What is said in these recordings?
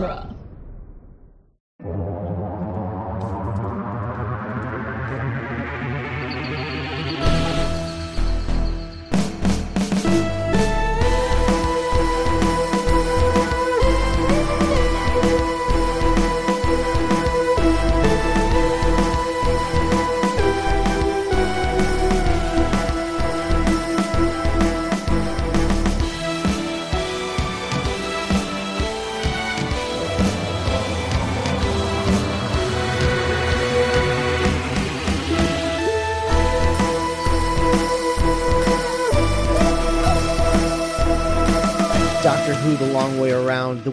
genre.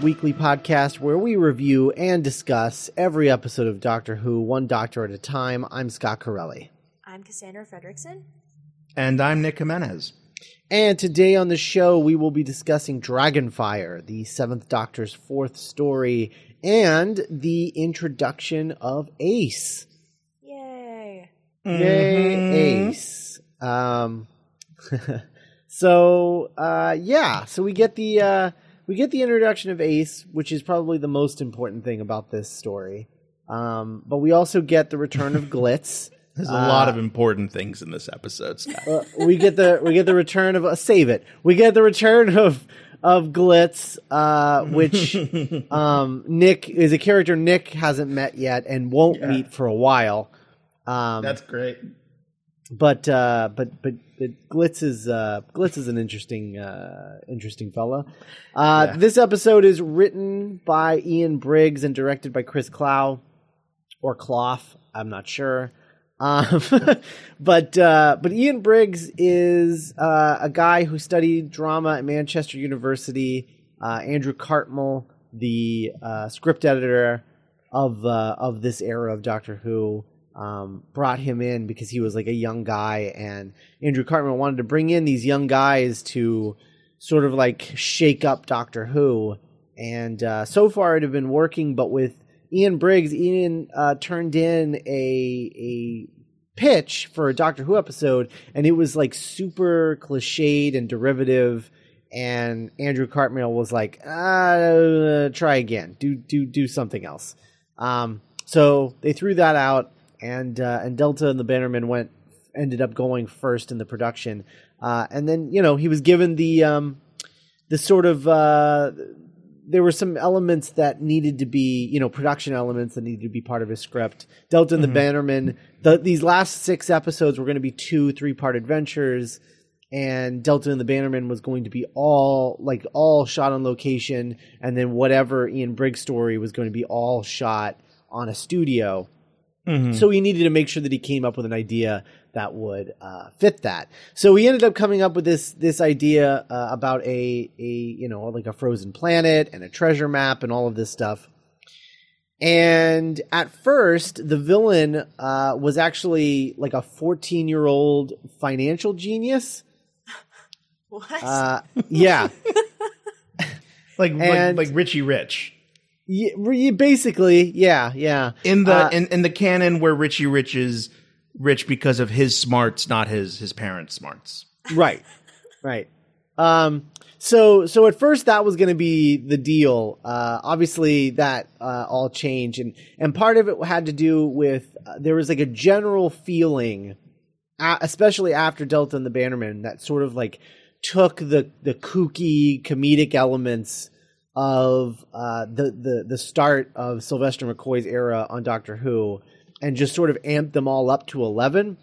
Weekly podcast where we review and discuss every episode of Doctor Who, one doctor at a time. I'm Scott Corelli. I'm Cassandra Fredrickson. And I'm Nick Jimenez. And today on the show, we will be discussing Dragonfire, the seventh Doctor's fourth story, and the introduction of Ace. Yay. Yay, Ace. Um, so uh, yeah, so we get the uh, we get the introduction of Ace, which is probably the most important thing about this story. Um, but we also get the return of Glitz. There's a lot of important things in this episode, Scott. Uh, we get the we get the return of uh, save it. We get the return of of Glitz, uh, which um, Nick is a character Nick hasn't met yet and won't meet for a while. Um, That's great. but uh, but but but Glitz is uh, Glitz is an interesting uh, interesting fella. Uh, Yeah. This episode is written by Ian Briggs and directed by Chris Clow or Clough. I'm not sure. Um, but uh, but Ian Briggs is uh, a guy who studied drama at Manchester University. Uh, Andrew Cartmel, the uh, script editor of uh, of this era of Doctor Who, um, brought him in because he was like a young guy, and Andrew Cartmel wanted to bring in these young guys to sort of like shake up Doctor Who. And uh, so far, it had been working, but with Ian Briggs, Ian uh, turned in a a pitch for a Doctor Who episode, and it was like super cliched and derivative. And Andrew Cartmel was like, uh, "Try again. Do do do something else." Um, so they threw that out, and uh, and Delta and the Bannermen went ended up going first in the production. Uh, and then you know he was given the um, the sort of uh, there were some elements that needed to be you know production elements that needed to be part of his script. Delta and the Bannermen. The, these last six episodes were going to be two three part adventures. And Delta and the Bannermen was going to be all like all shot on location, and then whatever Ian Briggs story was going to be all shot on a studio. So he needed to make sure that he came up with an idea that would uh, fit that. So he ended up coming up with this this idea uh, about a a you know like a frozen planet and a treasure map and all of this stuff. And at first, the villain uh, was actually like a 14 year old financial genius. What? Uh, yeah, Like, And- like like Richie Rich. Yeah, basically, yeah, yeah. In the Uh, in, in the canon where Richie Rich is rich because of his smarts, not his his parents' smarts. right right um so so at first that was going to be the deal uh obviously that uh all changed and and part of it had to do with uh, there was like a general feeling uh, especially after delta and the bannermen that sort of like took the the kooky comedic elements of uh the the the start of sylvester mccoy's era on doctor who and just sort of amped them all up to 11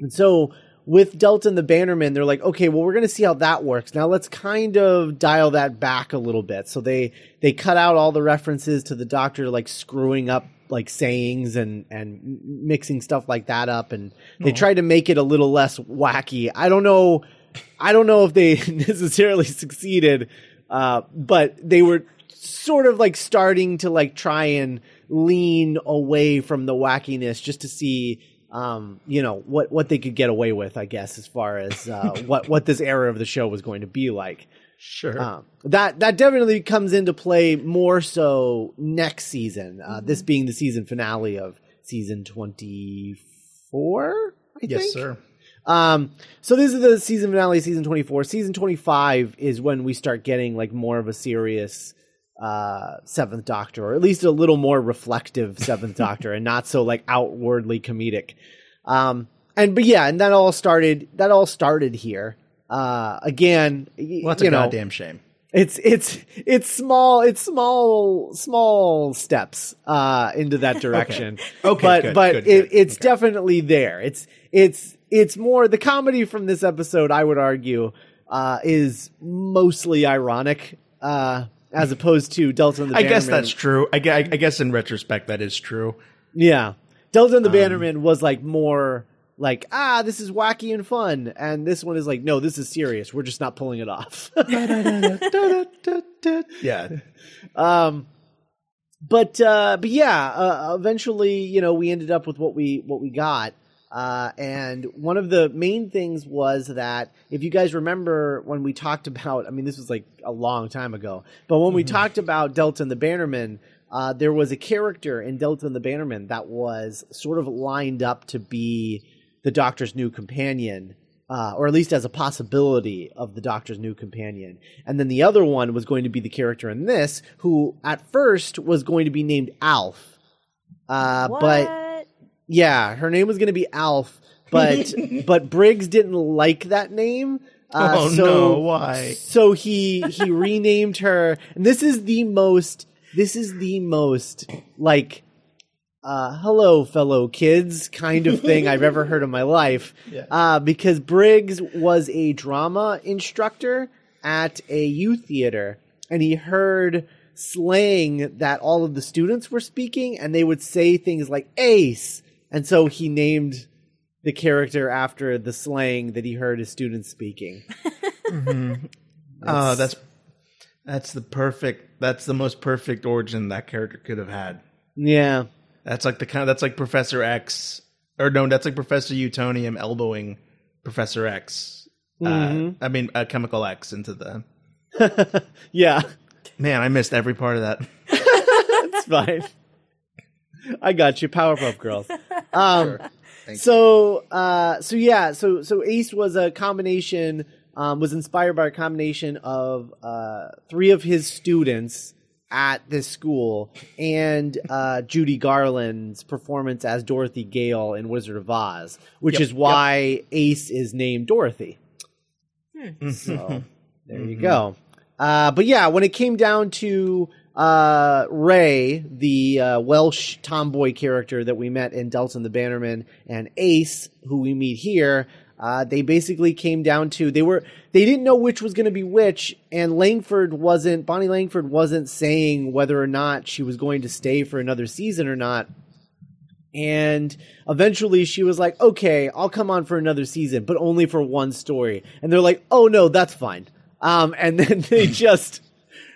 and so with Delta and the Bannermen, they're like, okay, well, we're going to see how that works. Now let's kind of dial that back a little bit. So they they cut out all the references to the Doctor like screwing up like sayings and and mixing stuff like that up, and they tried to make it a little less wacky. I don't know, I don't know if they necessarily succeeded, uh, but they were sort of like starting to like try and lean away from the wackiness just to see um, you know what what they could get away with, I guess, as far as uh, what what this era of the show was going to be like. Sure. Um, that that definitely comes into play more so next season. Uh, This being the season finale of season twenty four. I yes, think. sir. Um, so this is the season finale, season 24. Season 25 is when we start getting like more of a serious uh, Seventh Doctor, or at least a little more reflective Seventh Doctor, and not so like outwardly comedic. Um, and but yeah, and that all started. That all started here. Uh, again, Well, that's you a know, goddamn shame. it's it's it's small it's small small steps uh into that direction Okay, but good, but good, it, good. it's Okay. definitely there it's it's it's more the comedy from this episode i would argue uh is mostly ironic uh as opposed to delta and the I guess Bannermen. that's true. I, gue- I guess in retrospect that is true. yeah delta and the Um, bannermen was like more like ah this is wacky and fun and this one is like no this is serious we're just not pulling it off Yeah. Um, but uh, but yeah, uh, eventually, you know, we ended up with what we what we got. Uh, and one of the main things was that if you guys remember when we talked about, I mean, this was like a long time ago, but when we talked about Delta and the Bannermen, uh, there was a character in Delta and the Bannermen that was sort of lined up to be the Doctor's new companion, uh, or at least as a possibility of the Doctor's new companion. And then the other one was going to be the character in this, who at first was going to be named Alf. Uh, what? but yeah, her name was going to be Alf, but but Briggs didn't like that name. Uh, oh so, no! Why? So he he renamed her, and this is the most. This is the most like, uh, hello, fellow kids, kind of thing I've ever heard in my life. Yeah. Uh, because Briggs was a drama instructor at a youth theater, and he heard slang that all of the students were speaking, and they would say things like "ace," and so he named the character after the slang that he heard his students speaking. Oh, that's that's the perfect. That's the most perfect origin that character could have had. Yeah. That's like the kind. That's like Professor X, or no, that's like Professor Utonium elbowing Professor X. Mhm. Uh, I mean, uh, Chemical X into the. yeah, Man, I missed every part of that. it's fine. I got you, Powerpuff Girls. Um, Thank so, uh, so yeah, so so Ace was a combination, um, was inspired by a combination of uh, three of his students at this school and uh, Judy Garland's performance as Dorothy Gale in Wizard of Oz, which Yep, is why Ace is named Dorothy. Mm-hmm. So there you go. Uh, but yeah, when it came down to uh, Ray, the uh, Welsh tomboy character that we met in Delta and the Bannermen, and Ace, who we meet here, uh, they basically came down to they were they didn't know which was going to be which, and Langford wasn't Bonnie Langford wasn't saying whether or not she was going to stay for another season or not. And eventually she was like, okay, I'll come on for another season, but only for one story. And they're like, oh no, that's fine. Um, and then they just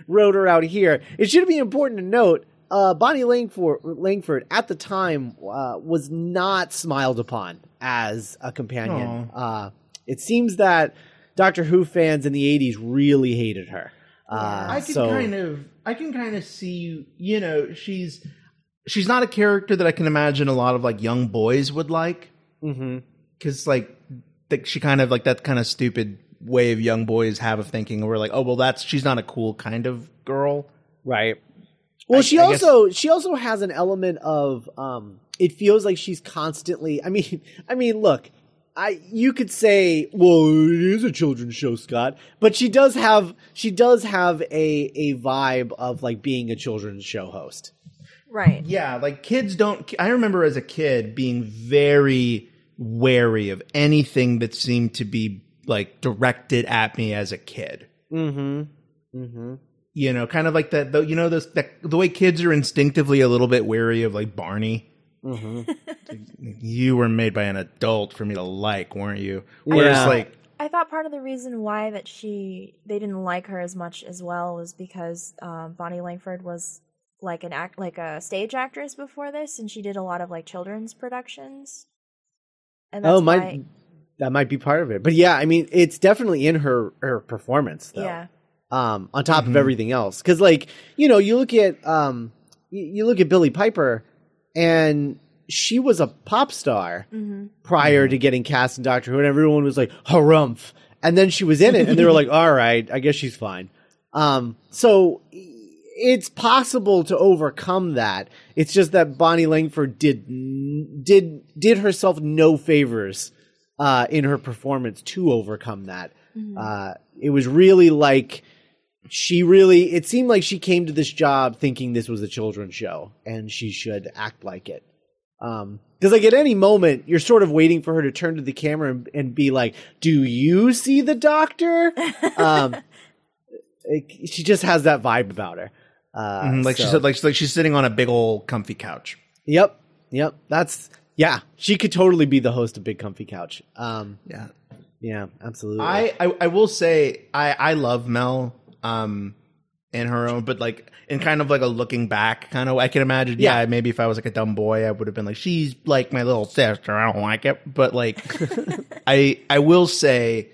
wrote her out here. It should be important to note, uh, Bonnie Langford, Langford at the time, uh, was not smiled upon as a companion. Uh, it seems that Doctor Who fans in the 80s really hated her. Uh, I can so, kind of, I can kind of see, you know, she's she's not a character that I can imagine a lot of like young boys would like, mm-hmm because like th- she kind of like that kind of stupid way of young boys have of thinking, we're like, oh well, that's she's not a cool kind of girl. Right. Well, I- she I guess- also she also has an element of um it feels like she's constantly I mean I mean look, I you could say, well, it is a children's show, Scott, but she does have she does have a a vibe of like being a children's show host. Right. Yeah, like kids don't. I remember as a kid being very wary of anything that seemed to be like directed at me as a kid. Mhm. Mhm. You know, kind of like that. The, you know, this that, the way kids are instinctively a little bit wary of like Barney. Mhm. You were made by an adult for me to like, weren't you? Whereas, Yeah. like, I thought part of the reason why that she they didn't like her as much as well was because um, Bonnie Langford was like an act like a stage actress before this, and she did a lot of like children's productions. And that's Oh, my why, that might be part of it. But yeah, I mean, it's definitely in her her performance though. yeah, um, on top Mhm. of everything else. Because like you know, you look at um, you, you look at Billie Piper, and she was a pop star hmm prior to getting cast in Doctor Who, and everyone was like harumph. And then she was in it, and they were like, "All right, I guess she's fine." Um, so it's possible to overcome that. It's just that Bonnie Langford did did did herself no favors uh, in her performance to overcome that. Uh, it was really like she really. It seemed like she came to this job thinking this was a children's show and she should act like it. Um, because like at any moment you're sort of waiting for her to turn to the camera and, and be like, "Do you see the doctor?" um, it- she just has that vibe about her. Uh, Mhm, like she said, like, like she's sitting on a big old comfy couch. Yep, yep. That's yeah. She could totally be the host of Big Comfy Couch. Um, Yeah. yeah, absolutely. I, I I will say I I love Mel um in her own, but like in kind of like a looking back kind of. I can imagine. Yeah, Yeah. maybe if I was like a dumb boy, I would have been like, she's like my little sister. I don't like it, but like I I will say.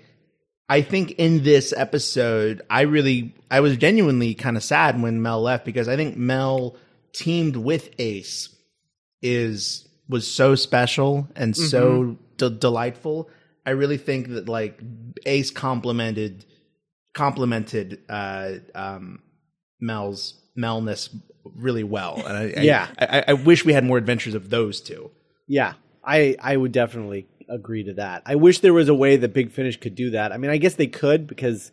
I think in this episode, I really, I was genuinely kind of sad when Mel left because I think Mel teamed with Ace is was so special and so de- delightful. I really think that like Ace complemented complemented uh, um, Mel's Melness really well, and I, I- Yeah. I, I wish we had more adventures of those two. yeah, I I would definitely agree to that. I wish there was a way that Big Finish could do that. I mean, I guess they could because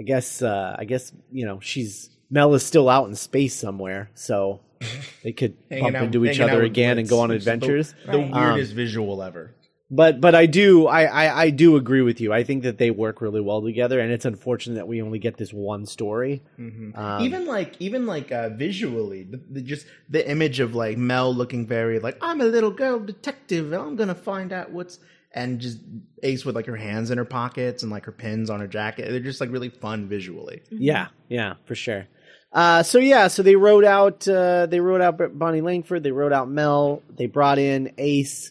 I guess uh, I guess you know she's Mel is still out in space somewhere, so they could bump out- into each other again and go on is the- adventures. The Right. weirdest visual ever. But but I do I, I I do agree with you. I think that they work really well together, and it's unfortunate that we only get this one story. Um, even like even like uh, visually the, the just the image of like mel looking very like i'm a little girl detective and i'm gonna find out what's and just ace with like her hands in her pockets and like her pins on her jacket they're just like really fun visually Yeah, yeah, for sure. Uh, so yeah, so they wrote out uh, they wrote out Bonnie Langford, they wrote out Mel, they brought in Ace,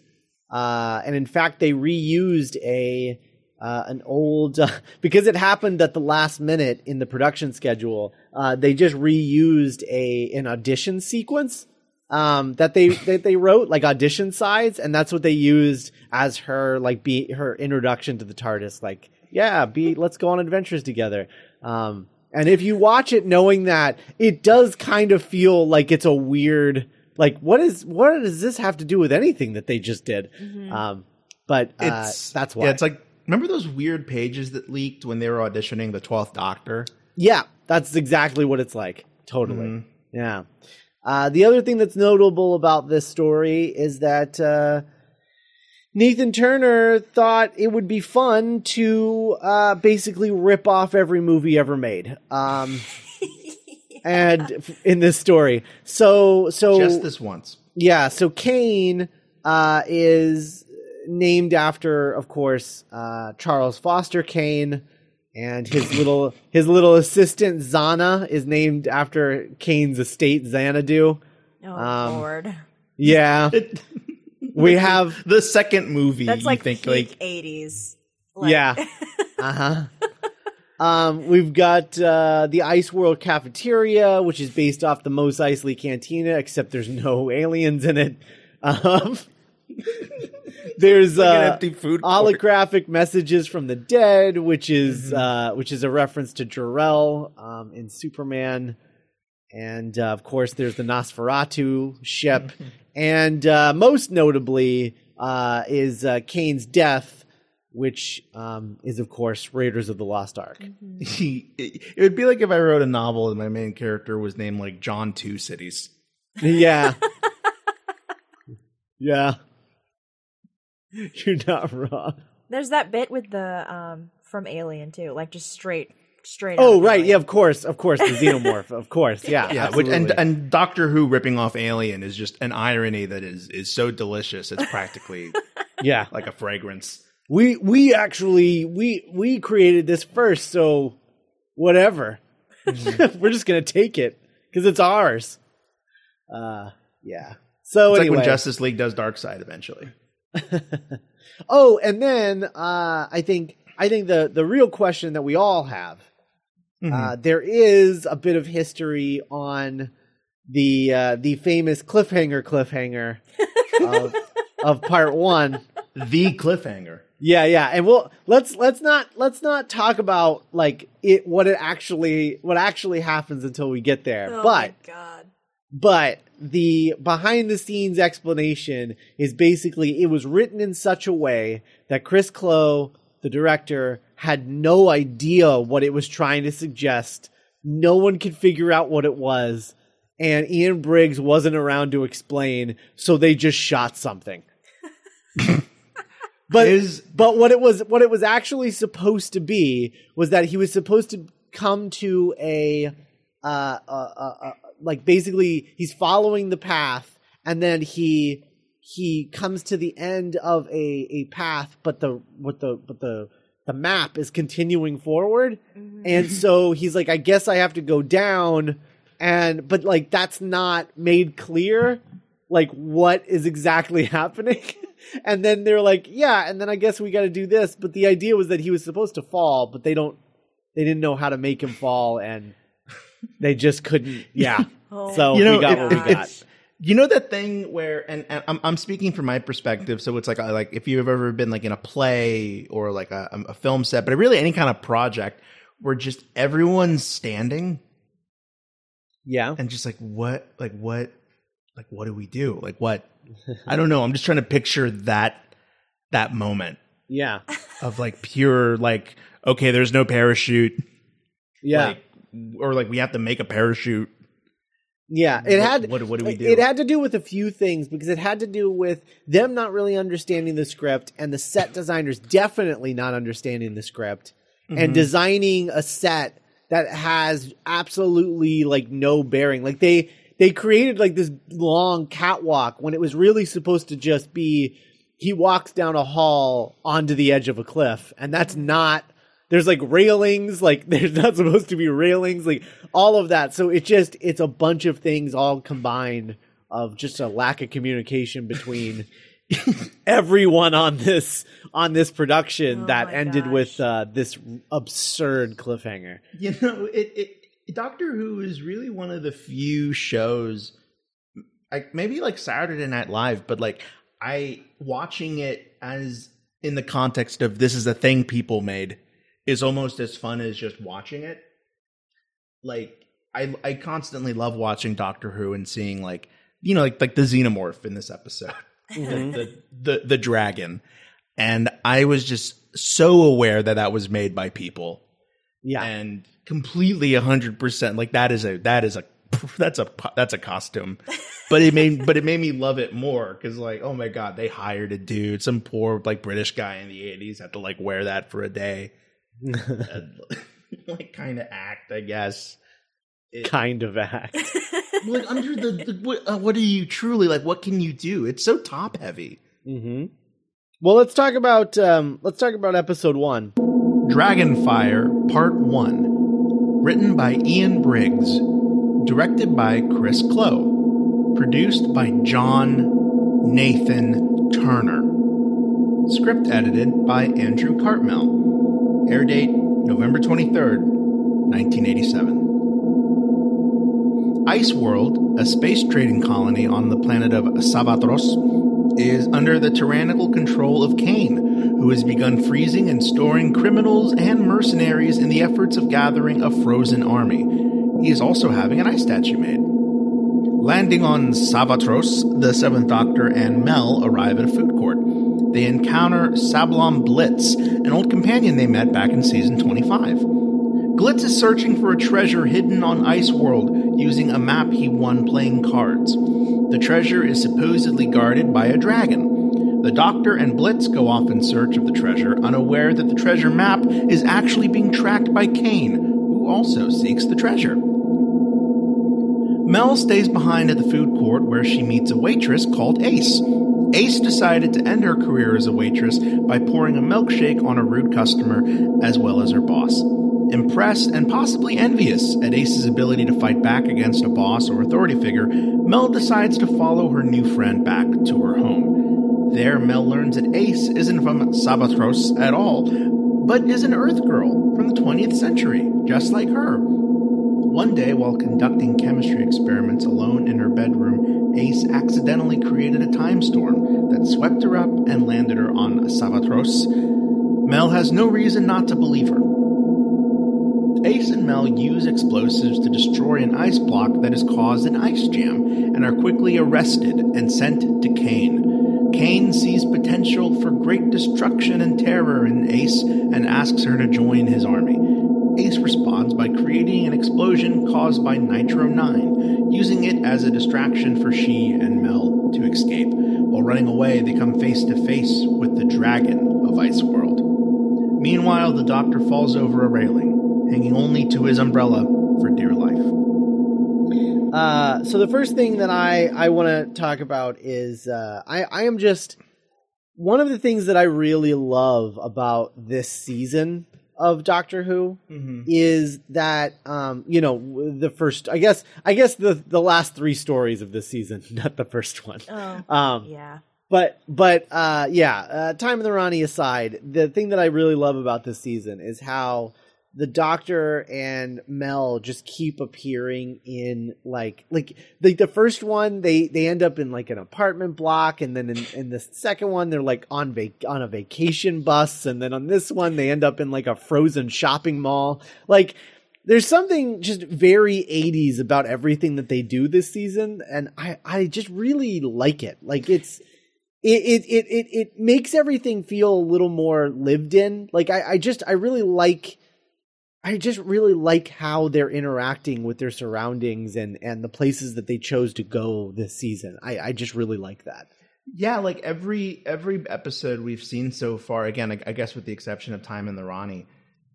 uh, and in fact they reused a uh, an old because it happened at the last minute in the production schedule. Uh, they just reused a an audition sequence um, that they that they wrote like audition sides, and that's what they used as her like be her introduction to the TARDIS. Like, yeah, be let's go on adventures together. Um, and if you watch it knowing that, it does kind of feel like it's a weird like what is what does this have to do with anything that they just did? Um, but uh, it's that's why. yeah it's like remember those weird pages that leaked when they were auditioning the 12th doctor Yeah, that's exactly what it's like. Totally. Yeah. Uh, the other thing that's notable about this story is that uh, Nathan Turner thought it would be fun to uh, basically rip off every movie ever made. Um, and f- in this story, so so just this once yeah, so Kane uh, is named after, of course, uh, Charles Foster Kane, and his little his little assistant Xana is named after Kane's estate, Xanadu. Oh Um, lord, Yeah, we have the second movie that's you like think peak like eighties. yeah, uh huh. Um, we've got uh, the Ice World cafeteria, which is based off the Mos Eisley Cantina, except there's no aliens in it. Um, there's like an uh, empty food court. holographic messages from the dead, which is uh, which is a reference to Jor-El um, in Superman, and uh, of course there's the Nosferatu ship, and uh, most notably uh, is uh, Kane's death, which um, is of course Raiders of the Lost Ark. he, it would be like if I wrote a novel and my main character was named like John Two Cities. yeah, yeah, you're not wrong. There's that bit with the um from Alien too, like just straight straight. Oh right, Alien. yeah, of course, of course, the xenomorph, of course, yeah, Yeah, which, and and Doctor Who ripping off Alien is just an irony that is is so delicious. It's practically yeah. like a fragrance. We we actually we we created this first, so whatever. We're just gonna take it because it's ours. Uh, yeah. So It's anyway, like when Justice League does Darkseid eventually. oh, and then uh, I think I think the the real question that we all have uh, there is a bit of history on the uh, the famous cliffhanger cliffhanger of, of part one. The cliffhanger. Yeah, yeah, and we'll let's let's not let's not talk about like it what it actually what actually happens until we get there. Oh but my god. but the behind the scenes explanation is basically it was written in such a way that Chris Clow, the director, had no idea what it was trying to suggest. No one could figure out what it was, and Ian Briggs wasn't around to explain, so they just shot something. but Is- but what it was what it was actually supposed to be was that he was supposed to come to a uh, uh, uh, uh, like basically he's following the path and then he he comes to the end of a a path but the what the but the the map is continuing forward. Mm-hmm. And so he's like i guess i have to go down. And but like that's not made clear like what is exactly happening. And then they're like yeah and then i guess we got to do this. But the idea was that he was supposed to fall but they don't they didn't know how to make him fall and they just couldn't. Yeah. Oh. So You know, we got it- what we got. it's- You know that thing where, and, and I'm I'm speaking from my perspective, so it's like like if you've ever been like in a play or like a, a film set, but really any kind of project where just everyone's standing yeah and just like what, like what, like what do we do? Like what? I don't know. I'm just trying to picture that that moment yeah of like pure like okay, there's no parachute, yeah like, or like we have to make a parachute. Yeah, it What- had what- what do we do? It had to do with a few things because it had to do with them not really understanding the script and the set designers definitely not understanding the script Mm-hmm. and designing a set that has absolutely like no bearing. Like they they created like this long catwalk when it was really supposed to just be he walks down a hall onto the edge of a cliff and that's not there's like railings like there's not supposed to be railings like all of that so it just it's a bunch of things all combined of just a lack of communication between everyone on this on this production Oh that ended gosh. with uh, this absurd cliffhanger You know, it, it Doctor Who is really one of the few shows, like maybe like Saturday Night Live, but like I watching it as in the context of this is a thing people made is almost as fun as just watching it. Like I I constantly love watching Doctor Who and seeing like you know like like the xenomorph in this episode, Mm-hmm. the, the the dragon, and I was just so aware that that was made by people. Yeah. And completely 100% like that is a that is a that's a that's a costume. But it made but it made me love it more because like oh my god they hired a dude some poor like british guy in the 80s had to like wear that for a day and, like kind of act i guess It- kind of act like under the, the what, uh, what are you truly like what can you do it's so top heavy hmm well let's talk about um let's talk about episode one Dragonfire Part 1. Written by Ian Briggs. Directed by Chris Clow. Produced by John Nathan Turner. Script edited by Andrew Cartmel. Air date November 23rd, 1987. Ice World, a space trading colony on the planet of Savatros, is under the tyrannical control of Kane, who has begun freezing and storing criminals and mercenaries in the efforts of gathering a frozen army. He is also having an ice statue made. Landing on Savatros, the Seventh Doctor and Mel arrive at a food court. They encounter Sabalam Glitz, an old companion they met back in season 25. Glitz is searching for a treasure hidden on Ice World using a map he won playing cards. The treasure is supposedly guarded by a dragon. The Doctor and Glitz go off in search of the treasure, unaware that the treasure map is actually being tracked by Kane, who also seeks the treasure. Mel stays behind at the food court where she meets a waitress called Ace. Ace decided to end her career as a waitress by pouring a milkshake on a rude customer as well as her boss. Impressed and possibly envious at Ace's ability to fight back against a boss or authority figure, Mel decides to follow her new friend back to her home. There, Mel learns that Ace isn't from Sabatros at all, but is an Earth girl from the 20th century, just like her. One day, while conducting chemistry experiments alone in her bedroom, Ace accidentally created a time storm that swept her up and landed her on Savatros. Mel has no reason not to believe her. Ace and Mel use explosives to destroy an ice block that has caused an ice jam and are quickly arrested and sent to Kane. Kane sees potential for great destruction and terror in Ace and asks her to join his army. Ace responds by creating an explosion caused by Nitro 9, using it as a distraction for she and Mel to escape. While running away, they come face to face with the dragon of Ice World. Meanwhile, the doctor falls over a railing, hanging only to his umbrella for dear life. Uh, so the first thing that I I want to talk about is uh, I I am just one of the things that I really love about this season of Doctor Who is that um you know the first I guess I guess the the last three stories of this season not the first one Oh, um yeah. but but uh yeah uh time of the Rani aside the thing that I really love about this season is how the doctor and Mel just keep appearing in like like the the first one they they end up in like an apartment block and then in, in the second one they're like on vac- on a vacation bus and then on this one they end up in like a frozen shopping mall. Like there's something just very 80s about everything that they do this season and I I just really like it. Like it's it, it it it it makes everything feel a little more lived in. Like I I just I really like I just really like how they're interacting with their surroundings and and the places that they chose to go this season. I I just really like that. Yeah, like every every episode we've seen so far, again, I, I guess with the exception of Time in the Rani,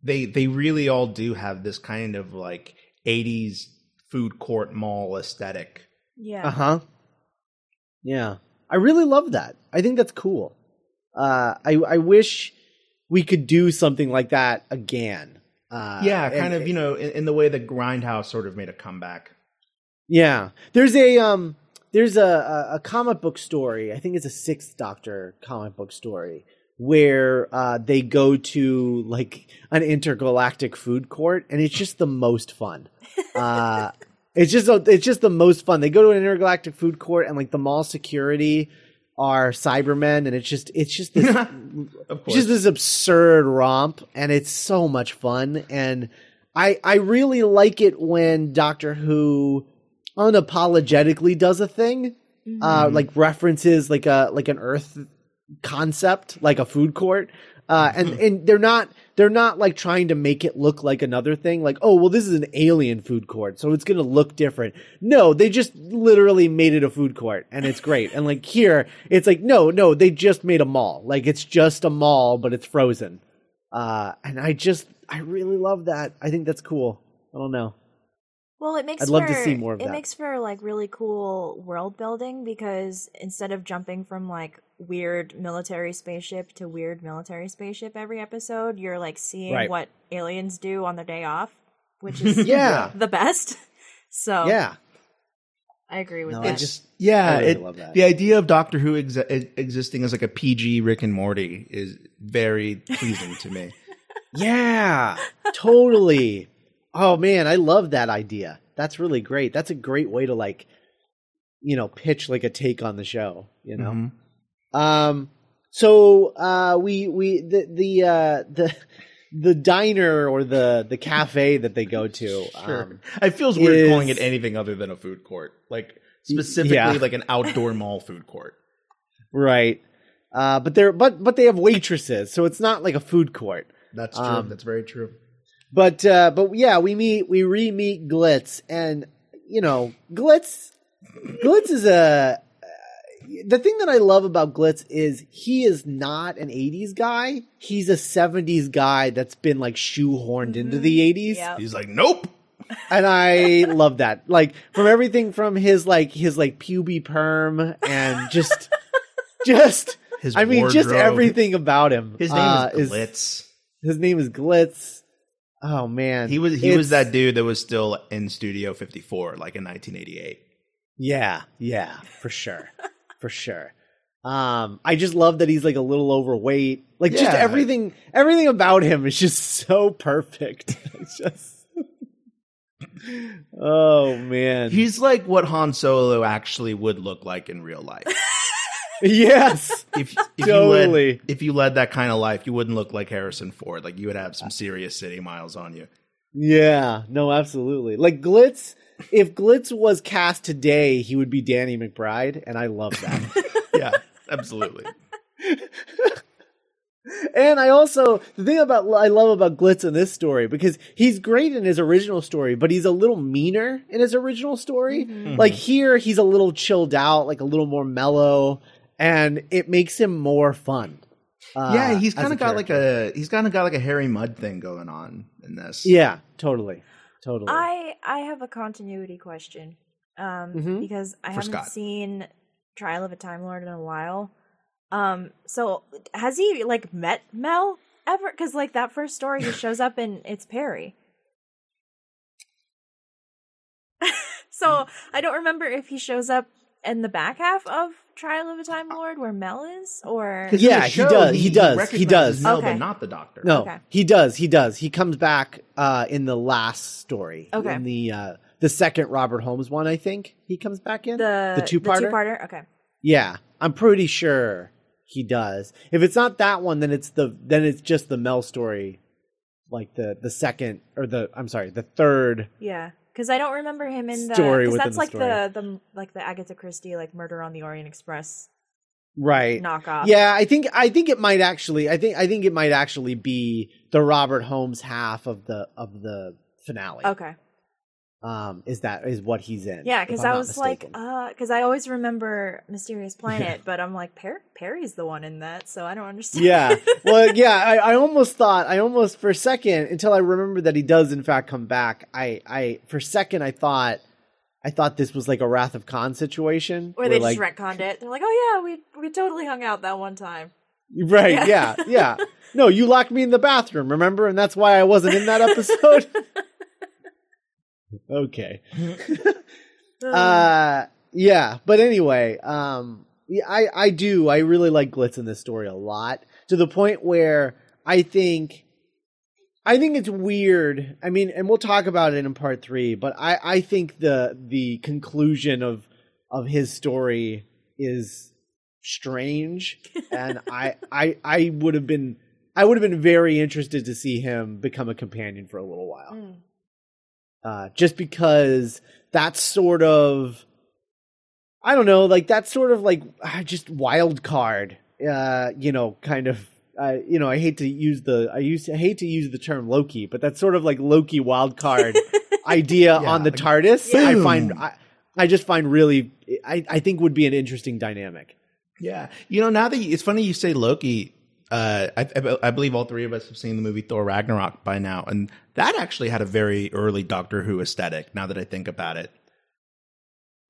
they they really all do have this kind of like '80s food court mall aesthetic. Yeah. Uh huh. Yeah, I really love that. I think that's cool. Uh, I I wish we could do something like that again. Uh, yeah, kind of you know in, in the way that Grindhouse sort of made a comeback. Yeah, there's a um, there's a, a a comic book story. I think it's a Sixth Doctor comic book story where uh, they go to like an intergalactic food court, and it's just the most fun. Uh, it's just it's just the most fun. They go to an intergalactic food court, and like the mall security are Cybermen, and it's just it's just this it's just this absurd romp and it's so much fun and i i really like it when doctor who unapologetically does a thing uh like references like a like an earth concept like a food court uh and and they're not they're not like trying to make it look like another thing like oh well this is an alien food court so it's gonna look different. No they just literally made it a food court and it's great. And like here it's like no no they just made a mall. Like it's just a mall but it's frozen. Uh and i just i really love that. I think that's cool. I don't know. Well, it makes I'd love to see more of it that. makes for like really cool world building because instead of jumping from like weird military spaceship to weird military spaceship every episode, you're like seeing Right. what aliens do on their day off, which is Yeah. the best. So yeah I agree with No, that. I just yeah, I really it- love that. the idea of Doctor Who ex- existing as like a PG Rick and Morty is very pleasing to me. yeah totally oh man i love that idea that's really great that's a great way to like you know pitch like a take on the show you know Mhm. Um. So uh, we we the the uh, the the diner or the the cafe that they go to. Sure. Um, it feels weird is- calling it anything other than a food court, like specifically yeah. like an outdoor mall food court. right. Uh, but they're but but they have waitresses, so it's not like a food court. That's true. Um, That's very true. But uh, but yeah, we meet we re meet Glitz, and you know Glitz Glitz is a the thing that I love about Glitz is he is not an 80s guy. He's a 70s guy that's been like shoehorned into the 80s. Yep. He's like, nope. And I love that. Like from everything from his like his like puby perm and just just His I mean just everything about him. His name uh, is Glitz. his name is Glitz. Oh man. He was he was that dude that was still in Studio 54, like in 1988. Yeah, yeah, for sure. for sure. Um, I just love that he's like a little overweight. Like just everything everything about him is just so perfect. It's just Oh man. He's like what Han Solo actually would look like in real life. yes. If, if Totally. you led, if you led that kind of life, you wouldn't look like Harrison Ford. Like you would have some serious city miles on you. Yeah. No, absolutely. Like Glitz. If Glitz was cast today, he would be Danny McBride, and I love that. Yeah, absolutely. and I also the thing about I love about Glitz in this story because he's great in his original story, but he's a little meaner in his original story. Like here, he's a little chilled out, like a little more mellow, and it makes him more fun. Uh, yeah, he's kind of got like a he's kind of got like a Harry Mudd thing going on in this. yeah, totally, totally. I I have a continuity question. Um Mhm. because I For haven't Scott. seen Trial of a Time Lord in a while. Um so has he like met Mel ever cuz like that first story he shows up and it's Peri. so I don't remember if he shows up in the back half of Trial of a Time Lord where Mel is or Yeah, the he does, he does, he recognizes does. Mel, Okay. but not the Doctor. No, Okay. he does. He does. He comes back uh, in the last story. Okay. In the uh, the second Robert Holmes one, I think he comes back in the the two parter. two-parter? Okay. yeah, I'm pretty sure he does. If it's not that one, then it's the then it's just the Mel story, like the the second or the I'm sorry, the third. Yeah, because I don't remember him in the Story because that's the like story. the the like the Agatha Christie like Murder on the Orient Express Right. knockoff. Yeah, I think I think it might actually I think I think it might actually be the Robert Holmes half of the of the finale. Okay. Um, is that is what he's in? Yeah, because I was like, mistaken. uh, because I always remember Mysterious Planet, but I'm like, per- Peri's the one in that, so I don't understand. yeah. Well, yeah. I, I almost thought. I almost for a second until I remembered that he does in fact come back. I, I for a second I thought, I thought this was like a Wrath of Khan situation Where they like, just retconned it. They're like, oh yeah, we we totally hung out that one time. right. Yeah. Yeah. No, you locked me in the bathroom. Remember, and that's why I wasn't in that episode. Okay. uh yeah but anyway um i i do i really like glitz in this story a lot to the point where i think i think it's weird i mean and we'll talk about it in part three but i i think the the conclusion of of his story is strange and i i i would have been i would have been very interested to see him become a companion for a little while Mm. Uh, just because that's sort of I don't know, like that's sort of like ah, just wild card, uh, you know, kind of. Uh, you know, I hate to use the I use I hate to use the term Loki, but that's sort of like Loki wild card idea Yeah, on the like, TARDIS. I find I, I just find really I, I think would be an interesting dynamic. Yeah, you know, now that you, it's funny you say Loki. Uh, I, I, I believe all three of us have seen the movie Thor Ragnarok by now, and that actually had a very early Doctor Who aesthetic. Now that I think about it,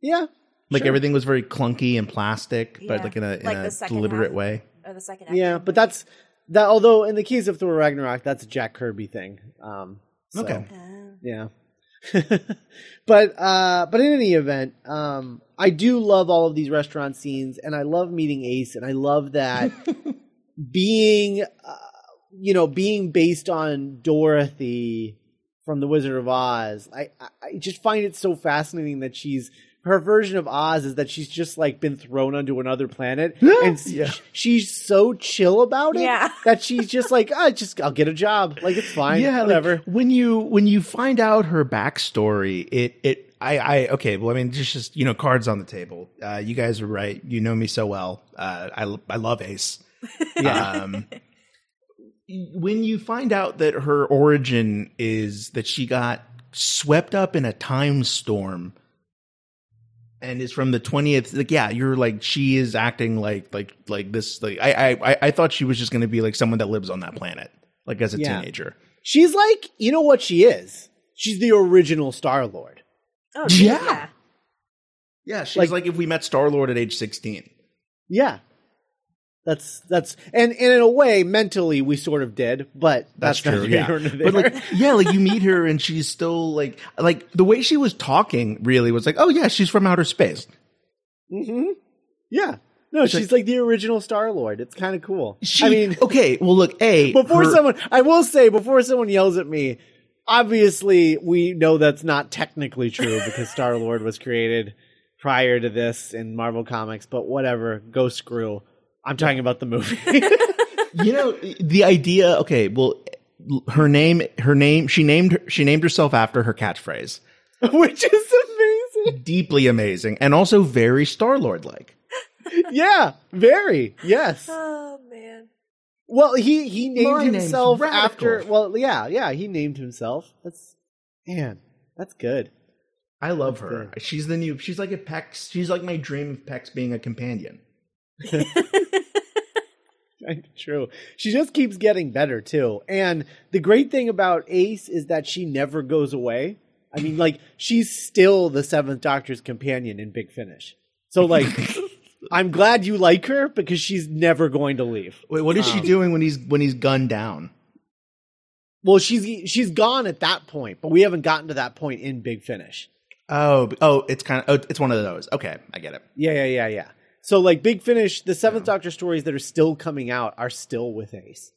Yeah, like sure. everything was very clunky and plastic, but like in a, in Like a deliberate half. way. Or the second. Yeah, act. but that's that. Although in the case of Thor Ragnarok, that's a Jack Kirby thing. Um, so, Okay. Uh, Yeah. but uh but in any event, um I do love all of these restaurant scenes and I love meeting Ace and I love that being uh, you know being based on Dorothy from the Wizard of Oz. I I- I just find it so fascinating that she's her version of Oz is that she's just like been thrown onto another planet and s- Yeah. she's so chill about it Yeah. that she's just like I just I'll get a job like it's fine yeah, like, whatever when you when you find out her backstory, it it I I okay. Well, I mean, just just you know, cards on the table. Uh, you guys are right. You know me so well. Uh, I I love Ace. yeah Um, when you find out that her origin is that she got swept up in a time storm and is from the 20th like yeah you're like she is acting like like like this like i i I- i thought she was just going to be like someone that lives on that planet like as a Yeah. teenager She's like, you know what she is? She's the original Star Lord. Oh Yeah. yeah. yeah she's Like- like, if we met star lord at age 16 Yeah. That's that's and, and in a way, mentally we sort of did, but That's, that's, true, yeah. But like, yeah, like you meet her and she's still like, like the way she was talking really was like, oh yeah, she's from outer space. hmm Yeah. No, she's like the original Star Lord. It's kind of cool. She, I mean, okay, well look, a before her- someone, I will say, before someone yells at me, obviously we know that's not technically true because Star Lord was created prior to this in Marvel Comics, but whatever, go screw. I'm talking about the movie. you know the idea okay well her name her name she named she named herself after her catchphrase Which is amazing. deeply amazing and also very star lord like Yeah, very. Yes. Oh man. Well, he he named My himself after. Well, yeah, yeah, he named himself. That's man, that's good. i love her good. she's the new she's like a pex she's like my dream of pex being a companion True. She just keeps getting better too. And the great thing about Ace is that she never goes away. I mean, like she's still the Seventh Doctor's companion in Big Finish. So, like, I'm glad you like her because she's never going to leave. wait what is she Um, doing when he's when he's gunned down Well, she's she's gone at that point, but we haven't gotten to that point in Big Finish. oh oh it's kind of oh, it's one of those okay i get it Yeah, yeah, yeah, yeah. So like Big Finish, the Seventh Doctor stories that are still coming out are still with Ace.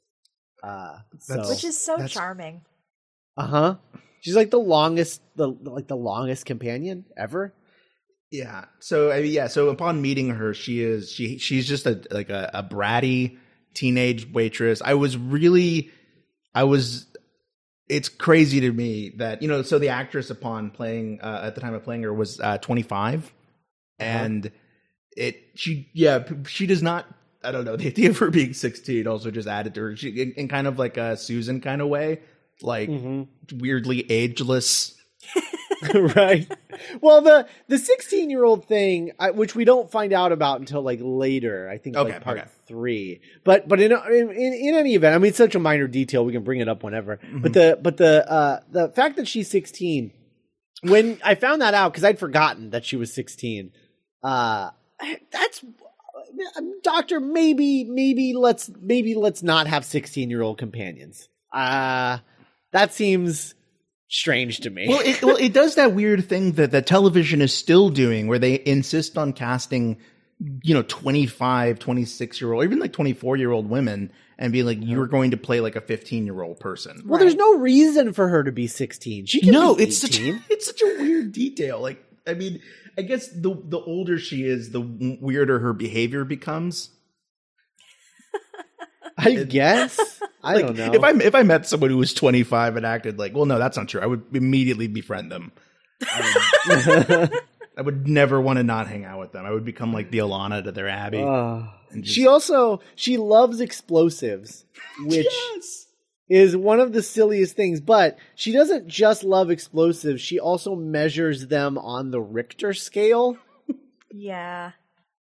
Uh, so Which is so That's- charming. uh huh. She's like the longest, the like the longest companion ever. Yeah. So I mean, yeah. So upon meeting her, she is she she's just a like a, a bratty teenage waitress. I was really, I was. It's crazy to me that you know. So the actress upon playing uh, at the time of playing her was uh, 25, and it she yeah she does not. I don't know. The idea of her being 16 also just added to her. She in, in kind of like a Susan kind of way, like weirdly ageless. right. Well, the the sixteen year old thing, I, which we don't find out about until like later, I think Okay, like part okay. three. But but in, in in any event, I mean, it's such a minor detail. We can bring it up whenever. Mm-hmm. But the but the uh the fact that she's sixteen, when I found that out because I'd forgotten that she was sixteen, uh, that's. Doctor, maybe, maybe let's, maybe let's not have sixteen-year-old companions. Uh that seems strange to me. well, it, well, it does that weird thing that that television is still doing, where they insist on casting, you know, 25, 26 year old, even like 24 year old women and be like, you're going to play like a 15 year old person. Well, there's no reason for her to be 16. She can No, be it's such, 18. it's such a weird detail. Like, I mean, I guess the, the older she is, the weirder her behavior becomes. I guess. I Like, don't know. If I if I met someone who was 25 and acted like, well, no, that's not true. I would immediately befriend them. I would never want to not hang out with them. I would become like the Ilana to their Abbi. Uh, just- she also she loves explosives, which Yes. Is one of the silliest things. But she doesn't just love explosives; she also measures them on the Richter scale. Yeah.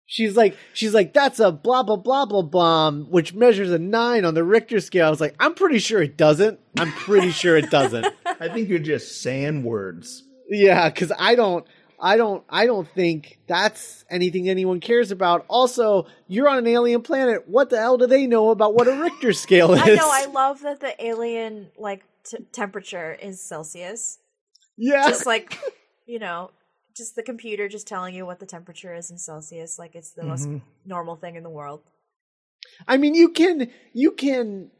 She's like, she's like, that's a blah blah blah blah bomb, which measures a nine on the Richter scale. I was like, I'm pretty sure it doesn't. I'm pretty sure it doesn't. I think you're just saying words. Yeah, because I don't, I don't, I don't think that's anything anyone cares about. Also, you're on an alien planet. What the hell do they know about what a Richter scale is? I know. I love that the alien like t- temperature is Celsius. yeah, Just like you know, just the computer just telling you what the temperature is in Celsius. Like it's the most mm-hmm. normal thing in the world. I mean, you can, you can.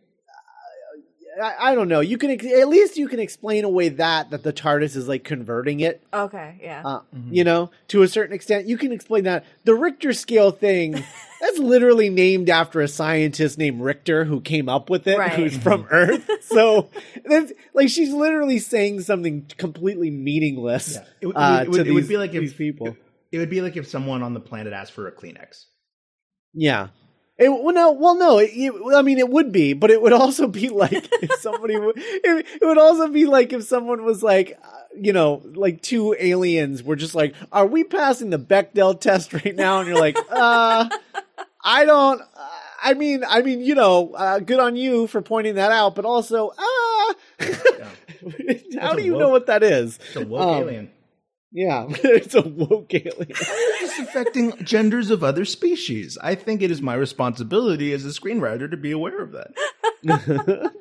I, I don't know. You can ex- at least you can explain away that that the TARDIS is like converting it. Okay. Yeah. Uh, You know, to a certain extent, you can explain that. The Richter scale thing, that's literally named after a scientist named Richter who came up with it, Right. who's from Earth. so, that's, like, she's literally saying something completely meaningless It, would- uh, it would, to it these, would be like these if people. It would be like if someone on the planet asked for a Kleenex. Yeah. It, well, no, well, no. It, it- I mean, it would be, but it would also be like if somebody. would- It, it would also be like if someone was like, uh, you know, like two aliens were just like, "Are we passing the Bechdel test right now?" And you're like, "Uh, I don't." Uh, I mean, I mean, you know, uh, good on you for pointing that out, but also, uh, how a do you woke- know what that is? It's a woke Um, alien. Yeah, it's a woke alien. It's affecting genders of other species. I think it is my responsibility as a screenwriter to be aware of that.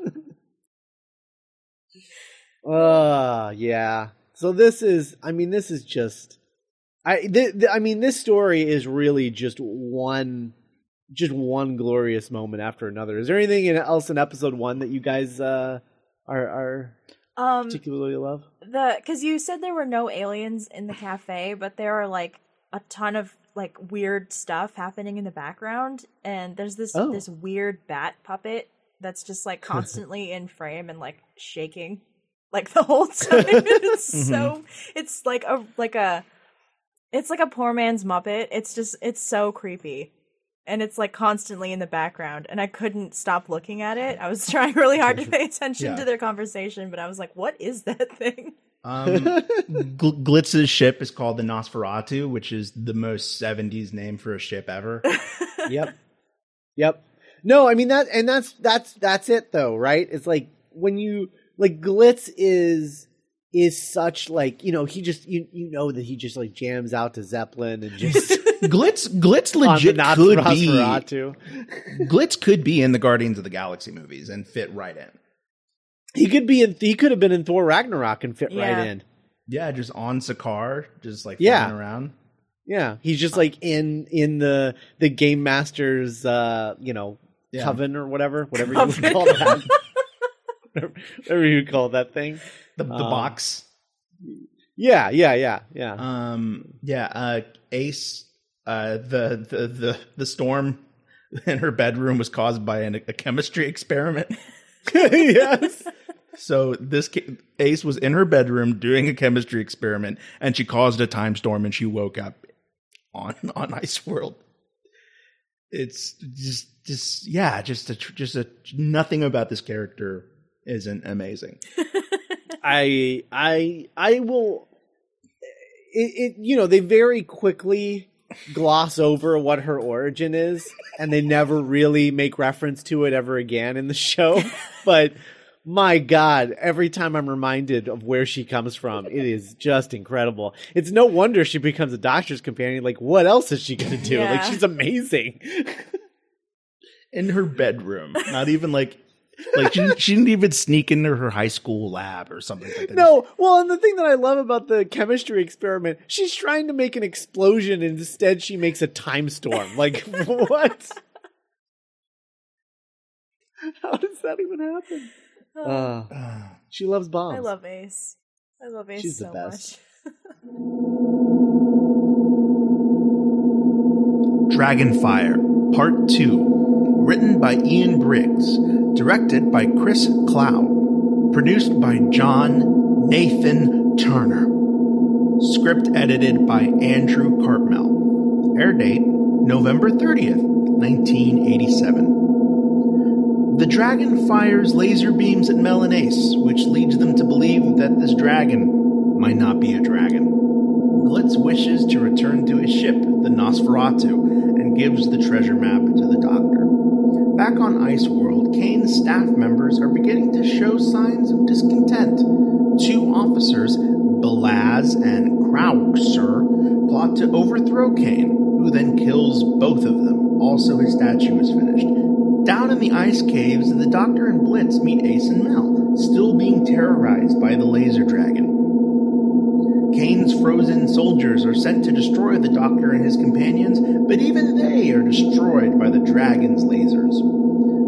Uh yeah. So this is I mean this is just I th- th- I mean this story is really just one just one glorious moment after another. Is there anything else in episode 1 that you guys uh are are Um, particularly love? the because you said there were no aliens in the cafe, but there are like a ton of like weird stuff happening in the background, and there's this Oh. this weird bat puppet that's just like constantly in frame and like shaking like the whole time. it's so mm-hmm. it's like a like a it's like a poor man's muppet. It's just it's so creepy. And it's like constantly in the background, and I couldn't stop looking at it. I was trying really hard to pay attention Yeah. to their conversation, but I was like, "What is that thing?" Um, Gl- Glitz's ship is called the Nosferatu, which is the most 70s name for a ship ever. yep. Yep. No, I mean that and that's that's that's it though, right? It's like when you like Glitz is is such like, you know, he just you you know that he just like jams out to Zeppelin and just Glitz Glitz legit could be Glitz could be in the Guardians of the Galaxy movies and fit right in. He could be in he could have been in Thor Ragnarok and fit Yeah. right in. Yeah, just on Sakaar, just like Yeah. flying around. Yeah, he's just like in in the the game master's uh, you know, Yeah. coven or whatever, whatever you would call that. whatever, whatever you call that thing. The, the Um, box. Yeah, yeah, yeah, yeah. Um, yeah, uh, Ace, uh, the, the, the, the storm in her bedroom was caused by an, a chemistry experiment. yes. So this Ace was in her bedroom doing a chemistry experiment, and she caused a time storm, and she woke up on on Ice World. It's just, just yeah, just a just a nothing about this character isn't amazing. I I I will it, it you know they very quickly gloss over what her origin is and they never really make reference to it ever again in the show but my god every time i'm reminded of where she comes from it is just incredible it's no wonder she becomes a doctor's companion like what else is she going to do like she's amazing in her bedroom, not even like like she, she didn't even sneak into her high school lab or something like that. No, well, and the thing that I love about the chemistry experiment, she's trying to make an explosion, and instead she makes a time storm. Like, what? How does that even happen? Uh, Ah. she loves bombs. I love Ace. I love Ace She's the so best. much. Dragonfire, Part 2. Written by Ian Briggs. Directed by Chris Clow. Produced by John Nathan Turner. Script edited by Andrew Cartmel. Air date November 30th, 1987. The dragon fires laser beams at Mel and Ace, which leads them to believe that this dragon might not be a dragon. Glitz wishes to return to his ship, the Nosferatu, and gives the treasure map to the doctor. Back on Ice World, Kane's staff members are beginning to show signs of discontent. Two officers, Belazs and Kracauer, plot to overthrow Kane, who then kills both of them. Also, his statue is finished. Down in the ice caves, the Doctor and Glitz meet Ace and Mel, still being terrorized by the laser dragon. Kane's frozen soldiers are sent to destroy the Doctor and his companions, but even they are destroyed by the dragon's lasers.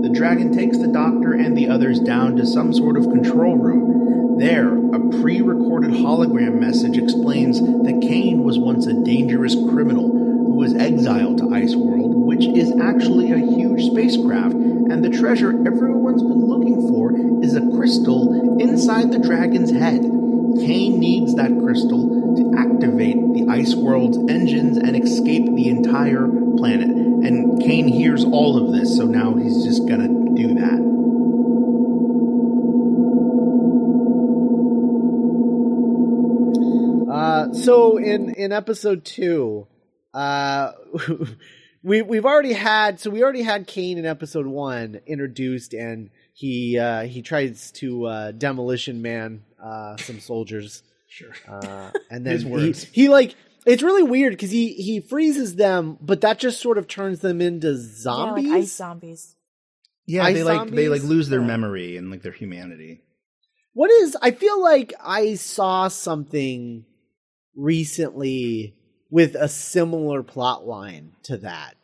The dragon takes the Doctor and the others down to some sort of control room. There, a pre recorded hologram message explains that Kane was once a dangerous criminal was exiled to Ice World, which is actually a huge spacecraft, and the treasure everyone's been looking for is a crystal inside the dragon's head. Kane needs that crystal to activate the Ice World's engines and escape the entire planet. And Kane hears all of this, so now he's just gonna do that. Uh, so in in episode two, uh, we we've already had so we already had Kane in episode one introduced, and he uh, he tries to uh, demolition man uh, some soldiers, Sure. uh, and then His he, words. he like it's really weird because he he freezes them, but that just sort of turns them into zombies. Yeah, like ice zombies. Yeah, Ice they like they like lose their Yeah. memory and like their humanity. What is? I feel like I saw something recently with a similar plot line to that.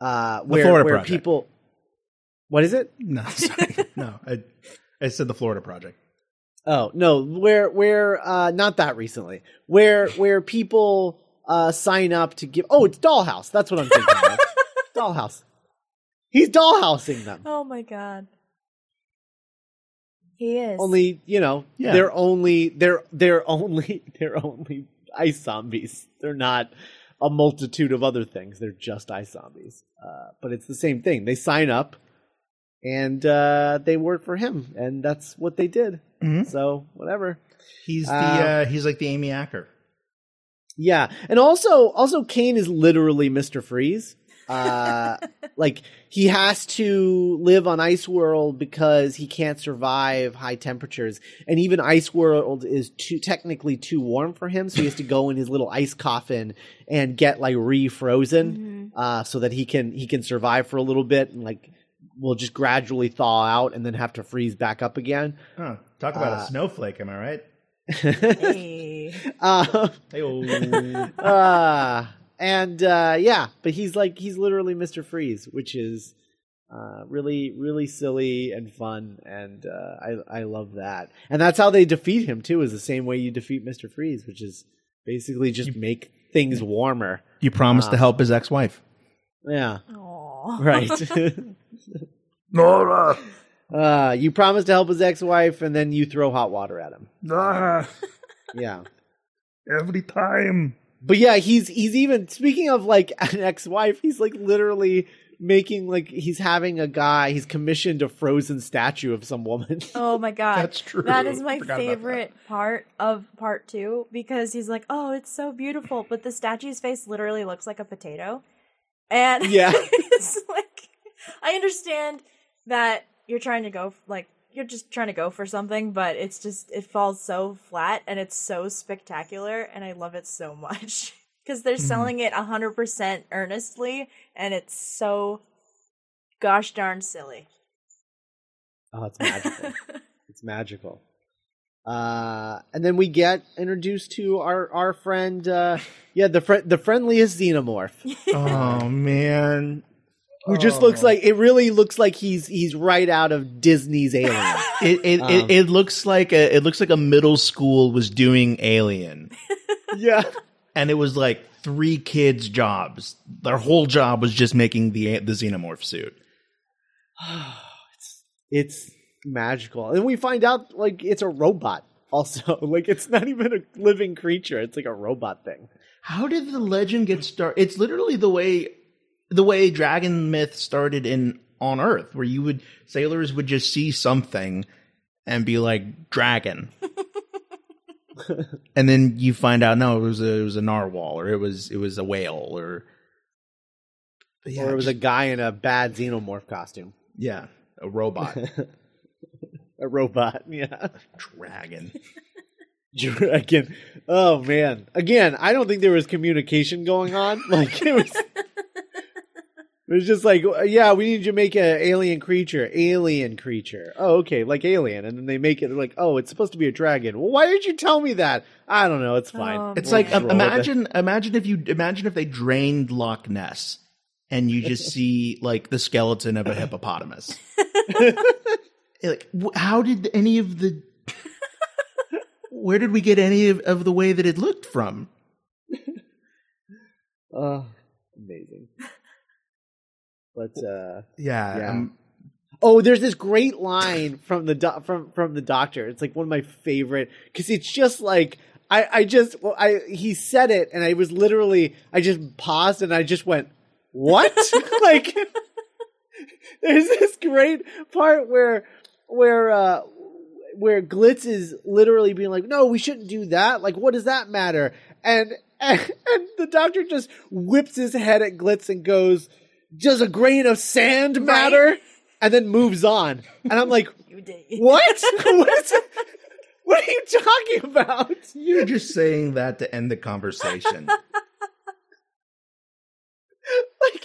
Uh, where Florida where Project. people. What is it? No, sorry, no. I, I said the Florida Project. Oh no, where where uh not that recently. Where where people uh sign up to give Oh, it's Dollhouse. That's what I'm thinking of. Dollhouse. He's dollhousing them. Oh my god. He is. Only, you know, Yeah. they're only they're they're only they're only ice zombies. They're not a multitude of other things. They're just ice zombies. Uh, but it's the same thing. They sign up and uh, they work for him, and that's what they did. Mhm. So whatever. He's the Uh, uh, he's like the Amy Acker. Yeah, and also also Kane is literally Mister Freeze. Uh, like he has to live on Ice World because he can't survive high temperatures, and even Ice World is too technically too warm for him, so he has to go in his little ice coffin and get like refrozen, uh, so that he can he can survive for a little bit and like will just gradually thaw out and then have to freeze back up again. Huh. Talk about Uh, a snowflake, am I right? Hey. Uh, Hey, uh, and uh, yeah, but he's like he's literally Mr. Freeze, which is uh, really really silly and fun, and uh, I I love that. And that's how they defeat him too. Is the same way you defeat Mr. Freeze, which is basically just make things warmer. you promised to Uh, help his ex-wife. Yeah, Aw. right. Nora! uh, you promise to help his ex-wife, and then you throw hot water at him. Ah, Yeah. every time. But yeah, he's he's even speaking of like an ex-wife, he's like literally making like he's having a guy, he's commissioned a frozen statue of some woman. Oh my god. That's true. That is my favorite part of part two because he's like, Oh, it's so beautiful, but the statue's face literally looks like a potato. And Yeah. it's like I understand that you're trying to go like you're just trying to go for something, but it's just it falls so flat and it's so spectacular and I love it so much. Because they're selling it hundred percent earnestly and it's so gosh darn silly. Oh, it's magical. it's magical. Uh, and then we get introduced to our our friend, uh, yeah, the fri the friendliest xenomorph, oh man. Who just looks like it. Really looks like he's he's right out of Disney's Alien. It it, Um. it it looks like a it looks like a middle school was doing Alien, yeah, and it was like three kids' jobs. Their whole job was just making the the xenomorph suit. it's magical, and we find out like it's a robot. Also, like it's not even a living creature; it's like a robot thing. How did the legend get started? It's literally the way the way dragon myth started in on Earth, where you would sailors would just see something and be like dragon, and then you find out no, it was a it was a narwhal or it was it was a whale or yeah, or it was a guy in a bad xenomorph costume, yeah a robot a robot. Yeah. dragon. Dragon. Oh man. Again, I don't think there was communication going on. Like it was It was just like, yeah, we need you to make an alien creature. Alien creature. Oh, okay, like alien. And then they make it like, oh, it's supposed to be a dragon. Well, why did you tell me that? I don't know. It's fine. Oh, It's man. like um, it. imagine imagine if you imagine if they drained Loch Ness and you just see like the skeleton of a hippopotamus. like how did any of the where did we get any of, of the way that it looked from? Oh, amazing. But uh Yeah, Yeah. um, Oh, there's this great line from the do- from from the doctor. It's like one of my favorite because it's just like I I just well I he said it and I was literally I just paused and I just went what like there's this great part where where uh where Glitz is literally being like no we shouldn't do that like what does that matter and and, and the doctor just whips his head at Glitz and goes does a grain of sand matter and then moves on. And I'm like, You did. what? what, is what are you talking about? you're just saying that to end the conversation. Like,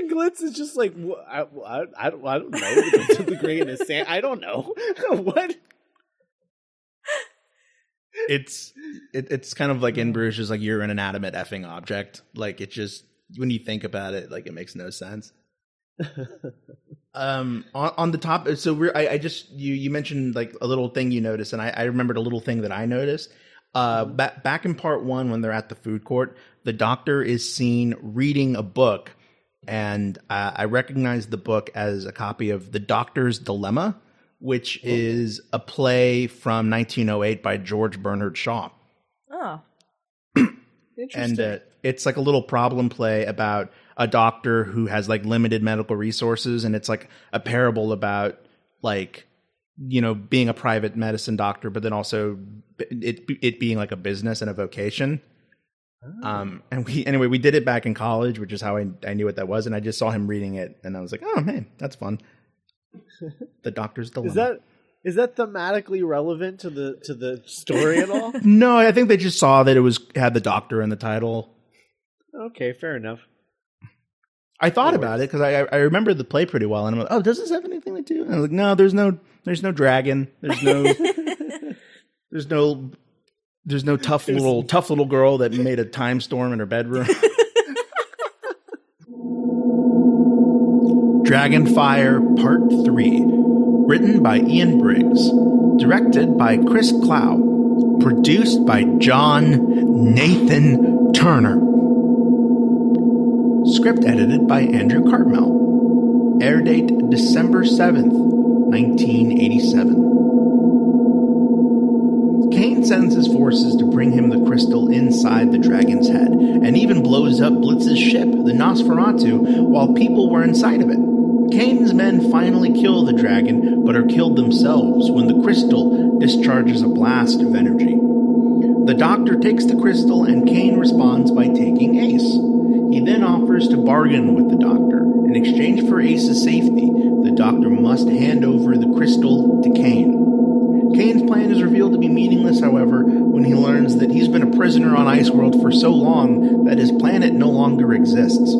even Glitz is just like, I, I, I, don't, I don't know. The, the grain of sand. I don't know. what? it's it, it's kind of like in Bruges, just like you're an inanimate effing object. Like it just when you think about it, like it makes no sense. Um, on, on the top, so we're. I, I just you you mentioned like a little thing you noticed, and I, I remembered a little thing that I noticed. Uh, back back in part one, when they're at the food court, the doctor is seen reading a book, and uh, I recognize the book as a copy of The Doctor's Dilemma, which is a play from 1908 by George Bernard Shaw. Oh, and uh, it's like a little problem play about a doctor who has like limited medical resources and it's like a parable about like you know being a private medicine doctor but then also it it being like a business and a vocation. Um and we anyway we did it back in college which is how I, I knew what that was and i just saw him reading it and i was like oh man that's fun. The doctor's dilemma Is that is that thematically relevant to the to the story at all? no i think they just saw that it was had the doctor in the title okay, fair enough. I thought about it because I I remember the play pretty well, and I'm like, oh, does this have anything to do? And I'm like, no, there's no there's no dragon, there's no there's no there's no tough little tough little girl that made a time storm in her bedroom. Dragonfire Part Three, written by Ian Briggs, directed by Chris Clow, produced by John Nathan Turner. Script edited by Andrew Cartmel. Air date December 7th, 1987. Kane sends his forces to bring him the crystal inside the dragon's head, and even blows up Glitz's ship, the Nosferatu, while people were inside of it. Kane's men finally kill the dragon, but are killed themselves when the crystal discharges a blast of energy. The doctor takes the crystal, and Kane responds by taking Ace. He then offers to bargain with the doctor. In exchange for Ace's safety, the doctor must hand over the crystal to Kane. Kane's plan is revealed to be meaningless, however, when he learns that he's been a prisoner on Ice World for so long that his planet no longer exists.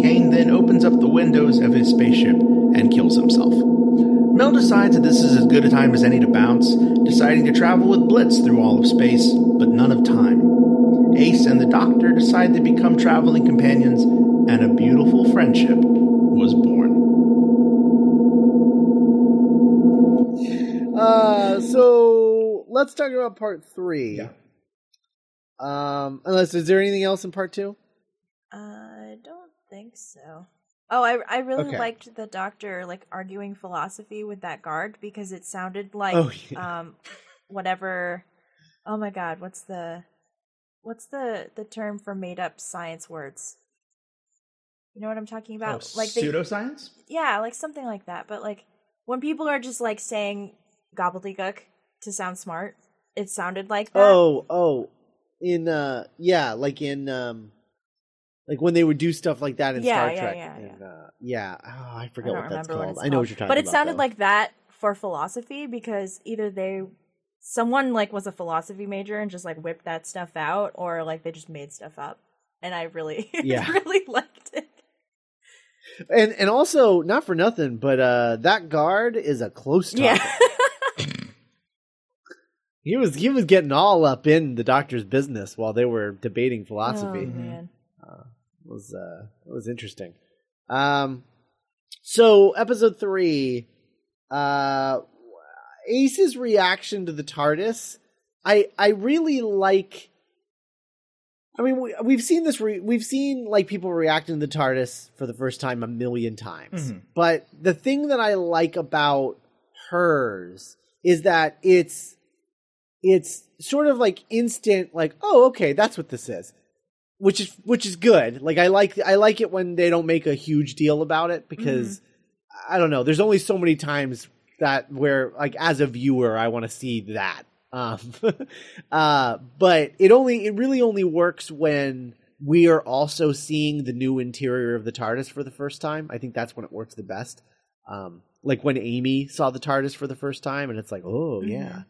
Kane then opens up the windows of his spaceship and kills himself. Mel decides that this is as good a time as any to bounce, deciding to travel with Glitz through all of space, but none of time. Ace and the Doctor decide to become traveling companions, and a beautiful friendship was born. Uh, so let's talk about part three. Yeah. Um, unless is there anything else in part two? I don't think so. Oh, I I really Okay. liked the doctor like arguing philosophy with that guard because it sounded like Oh, yeah. um whatever. Oh my god, what's the what's the the term for made up science words? You know what I'm talking about? like they, Oh, pseudoscience? yeah, like something like that. But like when people are just like saying gobbledygook to sound smart, it sounded like that. Oh, oh, in uh, yeah, like in um, like when they would do stuff like that in Yeah, Star yeah, Trek. yeah, and, uh, yeah. Oh, I I forget don't what that's called. what I know called. what you're talking about. but about. it sounded though. like that for philosophy because either they someone like was a philosophy major and just like whipped that stuff out or like they just made stuff up and i really Yeah. really liked it and and also not for nothing, but uh, that guard is a close talker. yeah He was he was getting all up in the doctor's business while they were debating philosophy. Oh, man. It was uh it was interesting. Um so episode 3 uh Ace's reaction to the TARDIS I I really like I mean we, we've seen this re- we've seen like people reacting to the TARDIS for the first time a million times. Mhm. But the thing that I like about hers is that it's it's sort of like instant like oh okay that's what this is which is which is good. Like i like i like it when they don't make a huge deal about it because i don't know. There's only so many times that where like as a viewer i want to see that. Um uh but it only it really only works when we are also seeing the new interior of the tardis for the first time. I think that's when it works the best. Um like when amy saw the tardis for the first time and it's like oh yeah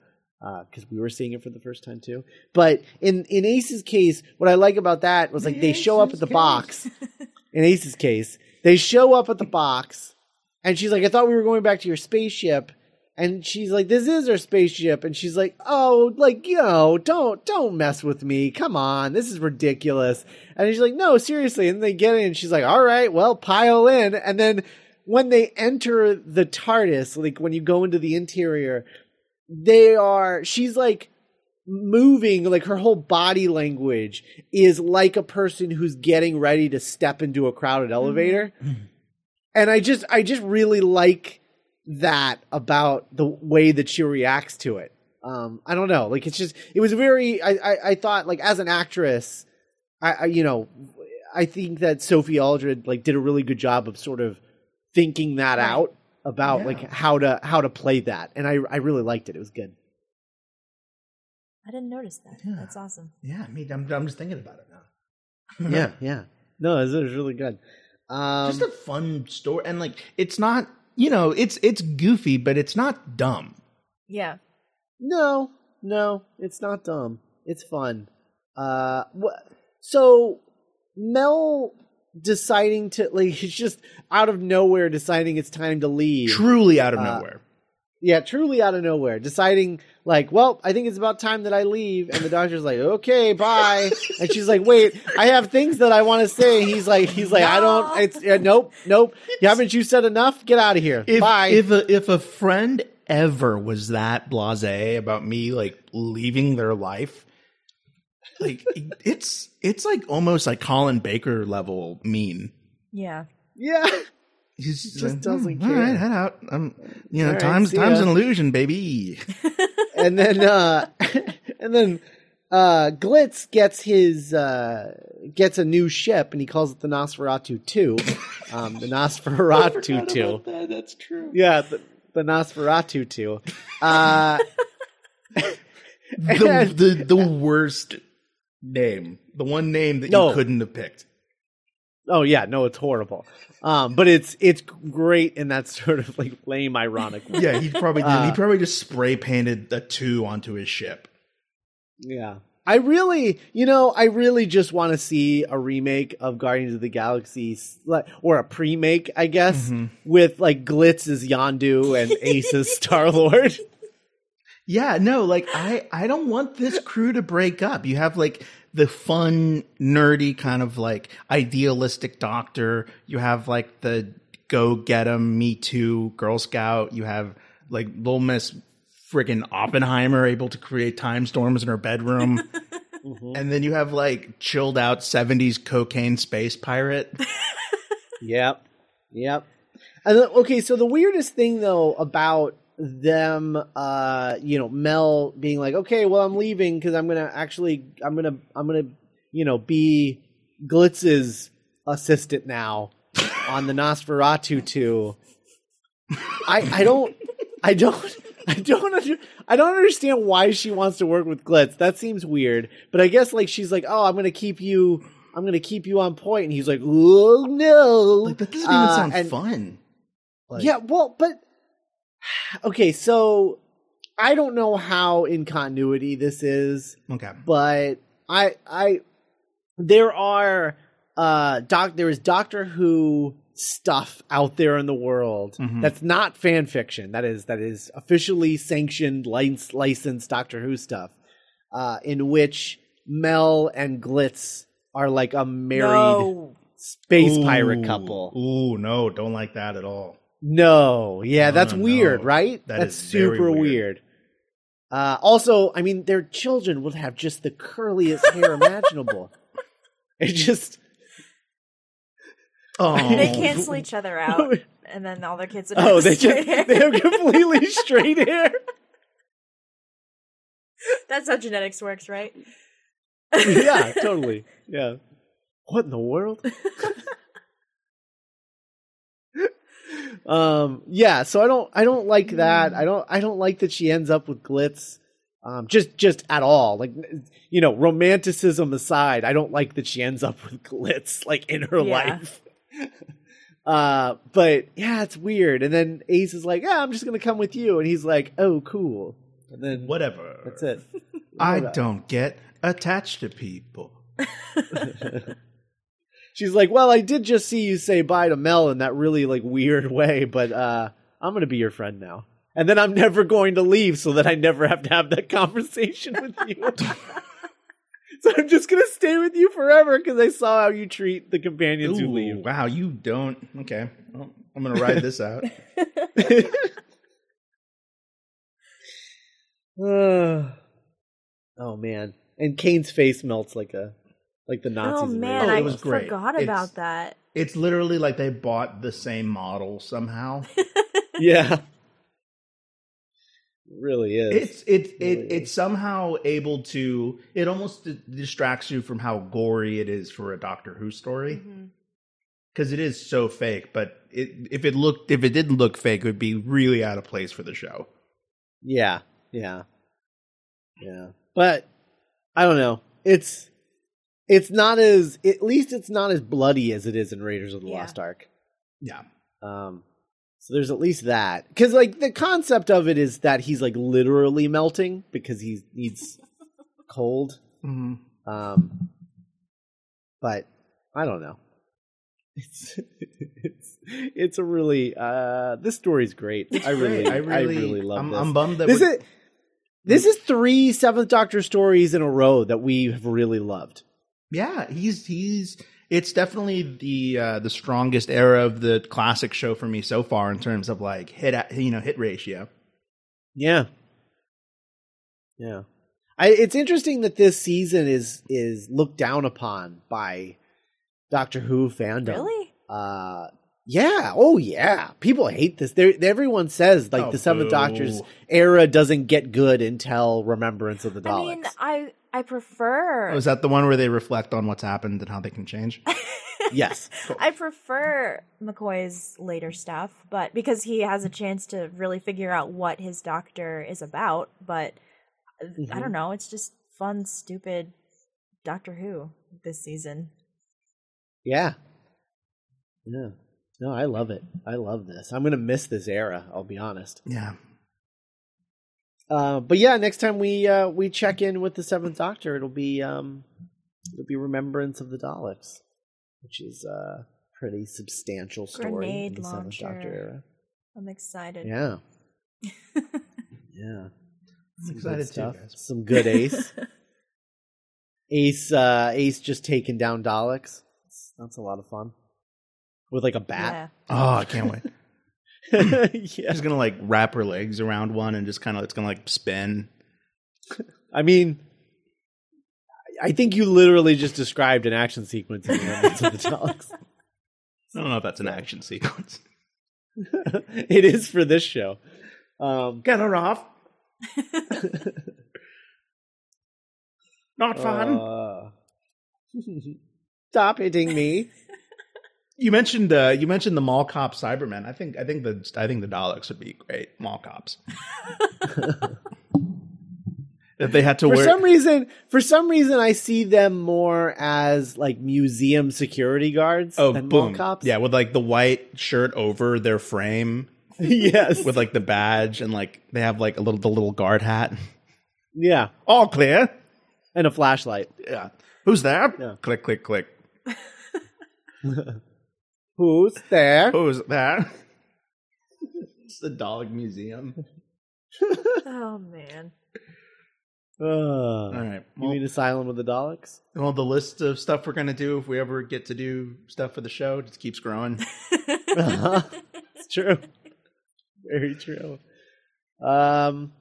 Uh, because we were seeing it for the first time too. But in in Ace's case, what I like about that was like they show up at the box. In Ace's case, they show up at the box, and she's like, "I thought we were going back to your spaceship." And she's like, "This is our spaceship," and she's like, "Oh, like you know, don't don't mess with me. Come on, this is ridiculous." And she's like, "No, seriously." And they get in, and she's like, "All right, well, pile in." And then when they enter the TARDIS, like when you go into the interior, they are she's like moving like her whole body language is like a person who's getting ready to step into a crowded elevator. And I just I just really like that about the way that she reacts to it. Um I don't know, like it's just it was very I I, I thought like as an actress I, I you know I think that Sophie Aldred like did a really good job of sort of thinking that Right. out about Yeah. like how to how to play that and I I really liked it. It was good. I didn't notice that. Yeah. That's awesome. Yeah, I mean, I'm, I'm just thinking about it now. yeah, yeah. No, it was, it was really good. Um, just a fun story, and like, it's not, you know, it's it's goofy, but it's not dumb. Yeah. no, no, it's not dumb. It's fun. Uh, wha- so Mel deciding to like he's just out of nowhere deciding it's time to leave. Truly out of Uh, nowhere. Yeah, truly out of nowhere, deciding like, well, I think it's about time that I leave, and the doctor's like, okay, bye, and she's like, wait, I have things that I want to say. He's like, he's like, I don't, it's uh, nope, nope. haven't you said enough? Get out of here. If bye. if a, if a friend ever was that blasé about me like leaving their life, like it's it's like almost like Colin Baker level mean. Yeah. yeah, He's just like, doesn't "Hmm, All right, care." head out. I'm, you know, All right, times see times ya. an illusion, baby. and then uh, and then uh, Glitz gets his uh, gets a new ship, and he calls it the Nosferatu Two, um, the Nosferatu Two. That's true. Yeah, the, the Nosferatu 2. Uh, The, the the worst name, the one name that No. you couldn't have picked. oh yeah, no, it's horrible. Um, but it's it's great in that sort of like lame ironic way. Yeah, he probably did. Uh, he probably just spray painted a two onto his ship. Yeah. I really, you know, I really just want to see a remake of Guardians of the Galaxy, or a pre-make, I guess, with like Glitz as Yondu and Ace as Star Lord. Yeah, no, like I I don't want this crew to break up. You have like the fun, nerdy kind of like idealistic doctor. You have like the go get 'em, me too, Girl Scout. You have like little Miss friggin' Oppenheimer able to create time storms in her bedroom. Mm-hmm. And then you have like chilled out 70s cocaine space pirate. Yep. Yep. And then, okay, so the weirdest thing though about them uh you know Mel being like okay well I'm leaving because I'm gonna actually I'm gonna I'm gonna you know be Glitz's assistant now on the Nosferatu 2 I I don't I don't I don't under, I don't understand why she wants to work with Glitz. That seems weird. But I guess like she's like oh I'm gonna keep you I'm gonna keep you on point. And he's like oh no. Like that doesn't even Uh, sound and- fun. Like, yeah, well, but okay, so I don't know how in continuity this is, Okay. but I I there are uh doc there is Doctor Who stuff out there in the world Mhm. that's not fan fiction. That is that is officially sanctioned lic- licensed Doctor Who stuff. Uh in which Mel and Glitz are like a married No. space pirate couple. Ooh, no, don't like that at all. No, yeah, No, that's no, weird, no. right? That that's is super weird. weird. Uh, also, I mean, their children would have just the curliest hair imaginable. It just Oh, They cancel each other out, and then all their kids would have oh, they straight just hair. they have completely straight hair. That's how genetics works, right? yeah, totally. Yeah. What in the world? Um yeah, so I don't I don't like that. I don't I don't like that she ends up with Glitz. Um just just at all. Like you know, romanticism aside, I don't like that she ends up with Glitz like in her Yeah. life. Uh but yeah, it's weird. And then Ace is like, "Yeah, I'm just going to come with you." And he's like, "Oh, cool." And then whatever. that's it. I don't get attached to people. She's like, "Well, I did just see you say bye to Mel in that really like weird way, but uh I'm going to be your friend now." And then I'm never going to leave so that I never have to have that conversation with you. so I'm just gonna stay with you forever because I saw how you treat the companions who leave. wow, you don't. Okay, well, I'm gonna ride this out. oh man, and Kane's face melts like a like the Nazis. oh man, Oh, I it was great. forgot It's- about that. It's literally like they bought the same model somehow. yeah, it really is. It's it Really it it's somehow able to. It almost d- distracts you from how gory it is for a Doctor Who story Mhm. because it is so fake. But it, if it looked if it didn't look fake, it would be really out of place for the show. Yeah, yeah, yeah. But I don't know. It's it's not as at least it's not as bloody as it is in Raiders of the Yeah. Lost Ark. Yeah, Um, so there's at least that because like the concept of it is that he's like literally melting because he needs cold. mm-hmm. Um, but I don't know. It's it's it's a really uh this story's great. I really I really, love I'm, this. I'm bummed that this we're- is this is three Seventh Doctor stories in a row that we have really loved. Yeah, he's he's it's definitely the uh the strongest era of the classic show for me so far in terms of like hit you know hit ratio. Yeah, yeah. I, it's interesting that this season is is looked down upon by Doctor Who fandom. Really? Uh, yeah. Oh, yeah. People hate this. There, everyone says like Oh, the Seventh. Doctor's era doesn't get good until Remembrance of the I Daleks. mean, I I prefer Oh, is that the one where they reflect on what's happened and how they can change? yes. I prefer McCoy's later stuff, but because he has a chance to really figure out what his doctor is about. But uh, I don't know. It's just fun, stupid Doctor Who this season. Yeah. Yeah. No, I love it. I love this. I'm gonna miss this era. I'll be honest. yeah. Uh, but yeah, next time we uh, we check in with the Seventh Doctor, it'll be um, it'll be Remembrance of the Daleks, which is a pretty substantial story Grenade in the Seventh Doctor era. I'm excited. Yeah. Yeah. I'm Some excited good too, guys. Some good Ace. Ace uh Ace just taking down Daleks. That's, that's a lot of fun. With like a bat. Oh, I can't wait. Yeah. She's gonna like wrap her legs around one and just kind of it's gonna like spin. I mean I think you literally just described an action sequence in the Daleks. I don't know if that's an action sequence. it is for this show. Um Get her off. Not fun. uh, Stop hitting me. You mentioned uh, you mentioned the mall cop Cybermen. I think I think the I think the Daleks would be great mall cops. if they had to for wear some reason for some reason i see them more as like museum security guards oh than mall boom cops yeah with like the white shirt over their frame yes with like the badge and like they have like a little the little guard hat. yeah All clear. and a flashlight Yeah. Who's there? Yeah. Click click click. who's there Who's there? it's the Dalek Museum. Oh man. uh, All right. you Well, mean asylum with the daleks well, the list of stuff we're gonna do if we ever get to do stuff for the show just keeps growing. uh-huh. it's true very true um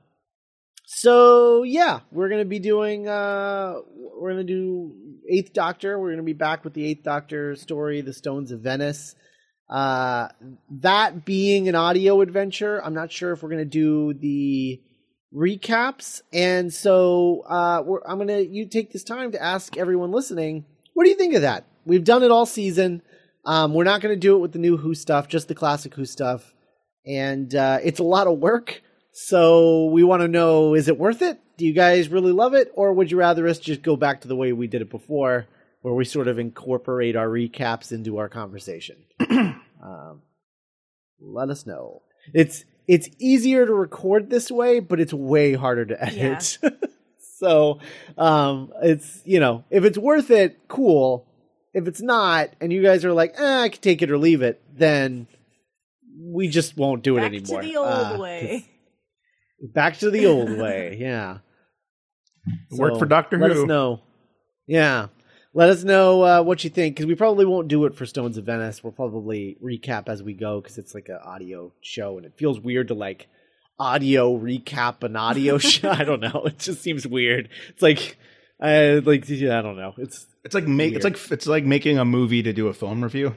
so yeah we're gonna be doing uh we're gonna do eighth doctor. We're gonna be back with the eighth doctor story the stones of venice. Uh that being an audio adventure i'm not sure if we're gonna do the recaps. And so uh i'm gonna you take this time to ask everyone listening what do you think of that? We've done it all season. Um we're not gonna do it with the new who stuff just the classic who stuff. And uh it's a lot of work so we want to know is it worth it? Do you guys really love it? Or would you rather us just go back to the way we did it before where we sort of incorporate our recaps into our conversation? Um, let us know. It's it's easier to record this way but it's way harder to edit. So um it's you know if it's worth it cool. If it's not and you guys are like eh, i can take it or leave it then we just won't do it anymore to the old Uh, way. Back to the old way yeah It worked So, for Doctor let Who. Let us know Yeah. Let us know uh, what you think because we probably won't do it for Stones of Venice. We'll probably recap as we go because it's like an audio show and it feels weird to like audio recap an audio show. I don't know. It just seems weird. It's like, I like yeah, I don't know. It's It's like make it's like it's like making a movie to do a film review.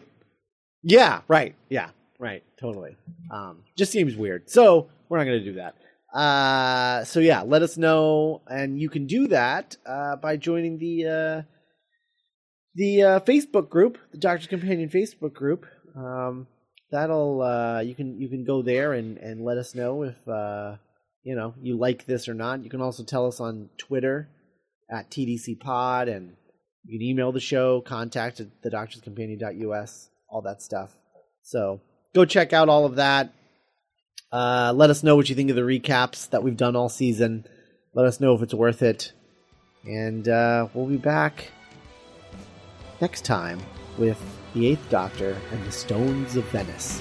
yeah, right. Yeah, right. Totally. Um, just seems weird. So we're not going to do that. Uh, so yeah, let us know, and you can do that uh, by joining the uh, the uh, Facebook group, the Doctor's Companion Facebook group. Um, that'll uh, you can you can go there and and let us know if uh, you know you like this or not. You can also tell us on Twitter at TDC Pod, and you can email the show, contact at the Doctor's Companion.us, all that stuff. So go check out all of that. Uh, let us know what you think of the recaps that we've done all season. Let us know if it's worth it. And uh, we'll be back next time with the Eighth Doctor and the Stones of Venice.